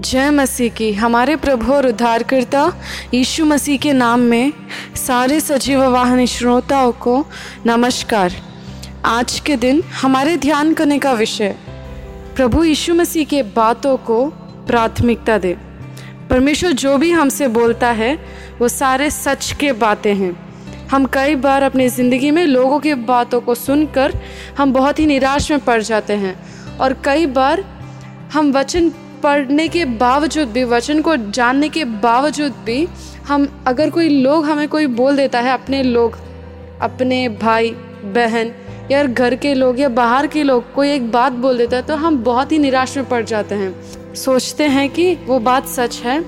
जय मसीह की। हमारे प्रभु और उद्धारकर्ता यीशु मसीह के नाम में सारे सजीव वाहन श्रोताओं को नमस्कार। आज के दिन हमारे ध्यान करने का विषय, प्रभु यीशु मसीह के बातों को प्राथमिकता दे। परमेश्वर जो भी हमसे बोलता है, वो सारे सच के बातें हैं। हम कई बार अपनी ज़िंदगी में लोगों की बातों को सुनकर हम बहुत ही निराश में पड़ जाते हैं और कई बार हम वचन पढ़ने के बावजूद भी, वचन को जानने के बावजूद भी, हम, अगर कोई लोग हमें कोई बोल देता है, अपने लोग, अपने भाई, बहन, या घर के लोग, या बाहर के लोग, कोई एक बात बोल देता है तो हम बहुत ही निराश में पड़ जाते हैं। सोचते हैं कि वो बात सच है।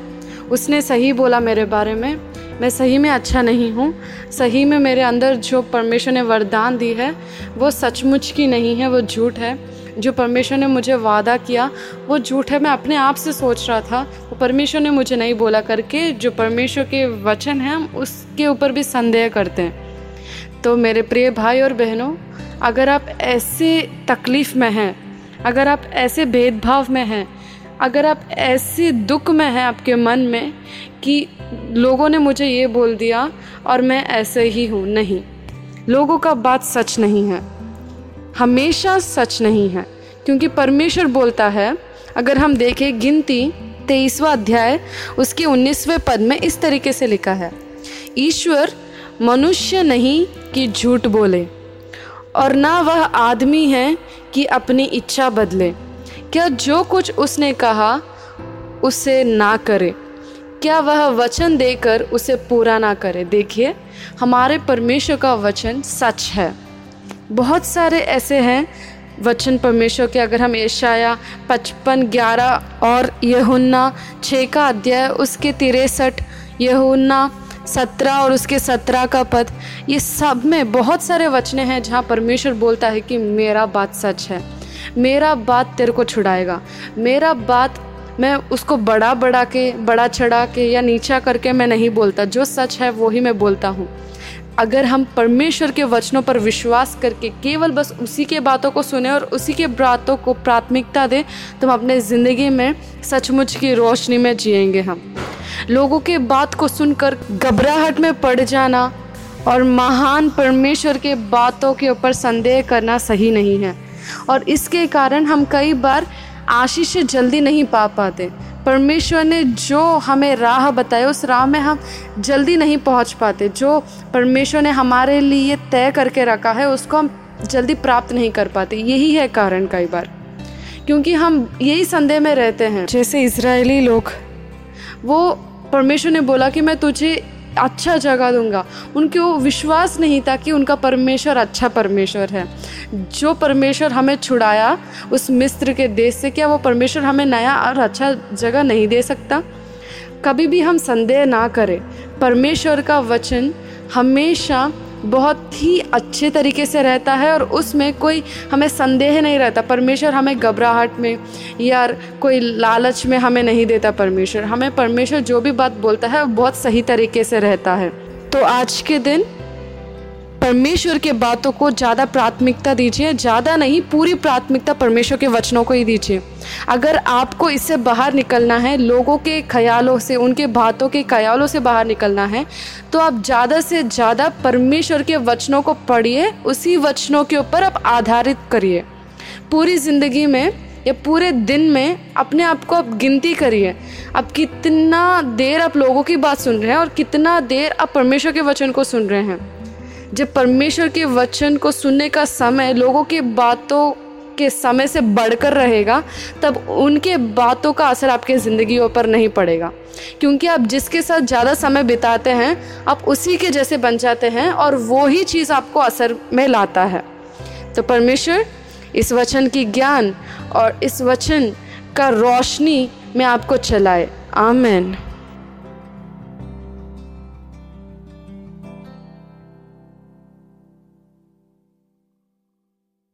उसने सही बोला मेरे बारे में। मैं सही में अच्छा नहीं हूँ। सही में मेरे अंदर जो परमेश्वर ने वरदान दी है, वो सचमुच की नहीं है, वो झूठ है। जो परमेश्वर ने मुझे वादा किया, वो झूठ है, मैं अपने आप से सोच रहा था। वो परमेश्वर ने मुझे नहीं बोला करके, जो परमेश्वर के वचन हैं, हम उसके ऊपर भी संदेह करते हैं। तो मेरे प्रिय भाई और बहनों, अगर आप ऐसे तकलीफ़ में हैं, अगर आप ऐसे भेदभाव में हैं, अगर आप ऐसे दुख में हैं आपके मन में कि लोगों ने मुझे ये बोल दिया और मैं ऐसे ही हूँ, नहीं। लोगों का बात सच नहीं है। हमेशा सच नहीं है, क्योंकि परमेश्वर बोलता है, अगर हम देखें गिनती तेईसवा अध्याय, उसके उन्नीसवें पद में इस तरीके से लिखा है, ईश्वर मनुष्य नहीं कि झूठ बोले, और ना वह आदमी है कि अपनी इच्छा बदले। क्या जो कुछ उसने कहा, उसे ना करे? क्या वह वचन देकर उसे पूरा ना करे? देखिए, हमारे परमेश्वर का वचन सच है। बहुत सारे ऐसे हैं वचन परमेश्वर के, अगर हम एशाया पचपन ग्यारह और यहुन्ना छः का अध्याय, उसके तिरसठ, यहुन्ना सत्रह और उसके सत्रह का पद, ये सब में बहुत सारे वचने हैं जहाँ परमेश्वर बोलता है कि मेरा बात सच है। मेरा बात तेरे को छुड़ाएगा। मेरा बात मैं उसको बड़ा बड़ा के, बड़ा चढ़ा के या नीचा करके मैं नहीं बोलता। जो सच है, वो ही मैं बोलता हूँ। अगर हम परमेश्वर के वचनों पर विश्वास करके केवल बस उसी के बातों को सुने और उसी के बातों को प्राथमिकता दें तो हम अपने ज़िंदगी में सचमुच की रोशनी में जिएँगे हम। लोगों के बात को सुनकर घबराहट में पड़ जाना और महान परमेश्वर के बातों के ऊपर संदेह करना सही नहीं है। और इसके कारण हम कई बार आशीष जल्दी नहीं पा पाते। परमेश्वर ने जो हमें राह बताई उस राह में हम जल्दी नहीं पहुँच पाते। जो परमेश्वर ने हमारे लिए तय करके रखा है उसको हम जल्दी प्राप्त नहीं कर पाते। यही है कारण कई बार। क्योंकि हम यही संदेह में रहते हैं। जैसे इसराइली लोग। वो परमेश्वर ने बोला कि मैं तुझे अच्छा जगह दूँगा। उनको विश्वास नहीं था कि उनका परमेश्वर अच्छा परमेश्वर है। जो परमेश्वर हमें छुड़ाया उस मिस्र के देश से, क्या वो परमेश्वर हमें नया और अच्छा जगह नहीं दे सकता? कभी भी हम संदेह ना करें। परमेश्वर का वचन हमेशा बहुत ही अच्छे तरीके से रहता है और उसमें कोई हमें संदेह नहीं रहता। परमेश्वर हमें घबराहट में या कोई लालच में हमें नहीं देता परमेश्वर। हमें परमेश्वर जो भी बात बोलता है, वो बहुत सही तरीके से रहता है। तो आज के दिन परमेश्वर के बातों को ज़्यादा प्राथमिकता दीजिए, ज़्यादा नहीं, पूरी प्राथमिकता परमेश्वर के वचनों को ही दीजिए। अगर आपको इससे बाहर निकलना है, लोगों के ख्यालों से, उनके बातों के ख्यालों से बाहर निकलना है तो आप ज़्यादा से ज़्यादा परमेश्वर के वचनों को पढ़िए, उसी वचनों के ऊपर आप आधारित करिए। पूरी ज़िंदगी में या पूरे दिन में अपने आप को आप गिनती करिए। आप कितना देर आप लोगों की बात सुन रहे हैं और कितना देर आप परमेश्वर के वचन को सुन रहे हैं। जब परमेश्वर के वचन को सुनने का समय, लोगों की बातों के समय से बढ़कर रहेगा, तब उनके बातों का असर आपके ज़िंदगियों पर नहीं पड़ेगा। क्योंकि आप जिसके साथ ज़्यादा समय बिताते हैं, आप उसी के जैसे बन जाते हैं और वो ही चीज़ आपको असर में लाता है। तो परमेश्वर, इस वचन की ज्ञान और इस वचन का रोशनी में आपको चलाए। आमेन।